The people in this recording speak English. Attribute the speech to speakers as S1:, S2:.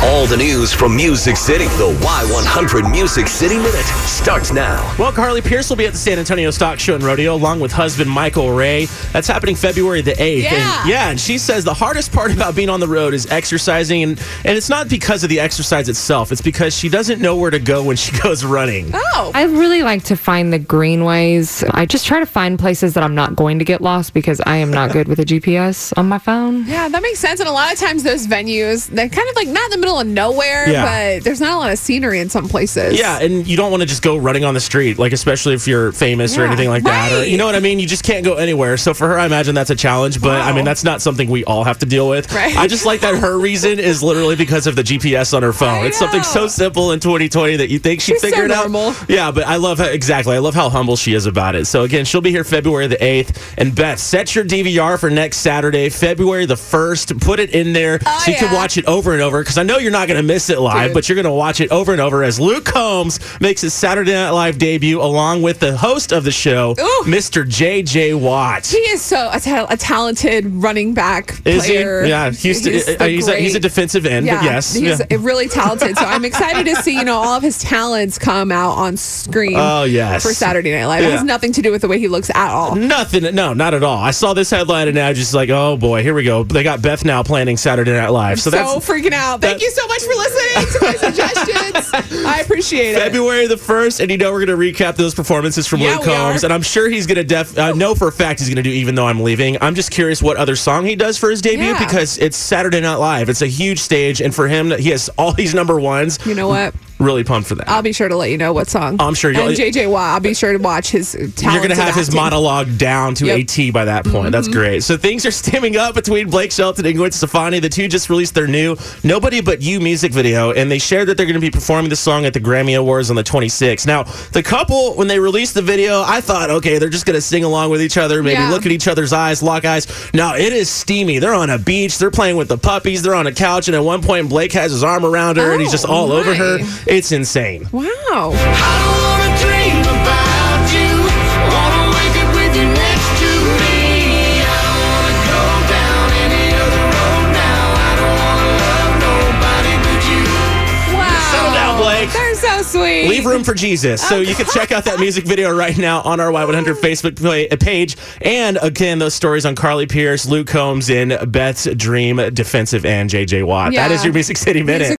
S1: All the news from Music City. The Y100 Music City Minute starts now.
S2: Well, Carly Pearce will be at the San Antonio Stock Show and Rodeo along with husband Michael Ray. That's happening February the 8th.
S3: Yeah.
S2: And, yeah, and she says the hardest part about being on the road is exercising. And, and it's not because of the exercise itself, it's because she doesn't know where to go when she goes running.
S3: Oh,
S4: I really like to find the greenways. I just try to find places that I'm not going to get lost because I am not good with a GPS on my phone.
S3: yeah, that makes sense. And a lot of times those venues, they're kind of like not in the middle of nowhere,
S2: Yeah.
S3: but there's not a lot of scenery in some places.
S2: Yeah, and you don't want to just go running on the street, like especially if you're famous or anything like that. Or you know what I mean? You just can't go anywhere. So for her, I imagine that's a challenge. But I mean, that's not something we all have to deal with.
S3: Right.
S2: I just like that her reason is literally because of the GPS on her phone. It's something so simple in 2020 that you think she'd
S3: She's so
S2: figure it out.
S3: normal.
S2: Yeah, but I love how, exactly. I love how humble she is about it. So again, she'll be here February the 8th. And Beth, set your DVR for next Saturday, February the 1st. Put it in there
S3: Oh,
S2: so you can watch it over and over because I know you're not going to miss it live,
S3: Dude.
S2: but you're going to watch it over and over as Luke Combs makes his Saturday Night Live debut along with the host of the show,
S3: Ooh.
S2: Mr. J.J. Watt.
S3: He is so a, ta- a talented running back
S2: Is
S3: player.
S2: he? Yeah, Houston.
S3: He's
S2: uh, he's, a, he's a defensive end,
S3: Yeah,
S2: but yes.
S3: he's
S2: yeah.
S3: really talented. So I'm excited to see you know all of his talents come out on screen.
S2: Oh, yes.
S3: for Saturday Night Live. It has nothing to do with the way he looks at all.
S2: Nothing, no, not at all. I saw this headline and I was just like, oh boy, here we go. They got Beth now planning Saturday Night Live. So
S3: So,
S2: that's
S3: freaking out. Thank
S2: that-
S3: you so much for listening to my suggestions. I appreciate it.
S2: February the 1st, and you know we're going to recap those performances from
S3: Yeah,
S2: Luke Combs,
S3: are.
S2: and I'm sure he's going to def. I know for a fact he's going to do even though I'm leaving. I'm just curious what other song he does for his debut
S3: Yeah.
S2: because it's Saturday Night Live. It's a huge stage, and for him, he has all these number ones.
S3: You know what?
S2: Really pumped for that.
S3: I'll be sure to let you know what song.
S2: I'm sure you'll-
S3: And JJ Watt, I'll be sure to watch his.
S2: You're going to have his monologue down to
S3: Yep.
S2: a T by that point. That's
S3: Mm-hmm.
S2: great. So things are stemming up between Blake Shelton and Gwen Stefani. The two just released their new Nobody But You music video, and they shared that they're going to be performing the song at the Grammy Awards on the 26th. Now, the couple, when they released the video, I thought, okay, they're just going to sing along with each other, maybe
S3: Yeah.
S2: look at each other's eyes, lock eyes. No, it is steamy. They're on a beach, they're playing with the puppies, they're on a couch, and at one point, Blake has his arm around her, and he's just
S3: Oh,
S2: all over her. It's insane.
S3: Wow.
S5: I don't wanna dream about you. Wanna wake up with you next to me. I don't wanna go down any other road now. I don't wanna love nobody but you.
S3: Wow.
S2: Settle down, Blake.
S3: They're so sweet.
S2: Leave room for Jesus. So oh, you can check out that music video right now on our Y100 Facebook pla- uh, page. And again, those stories on Carly Pearce, Luke Combs, and Beth's Dream defensive end, JJ Watt. That
S3: Yeah.
S2: is your Music City Minute.
S3: Music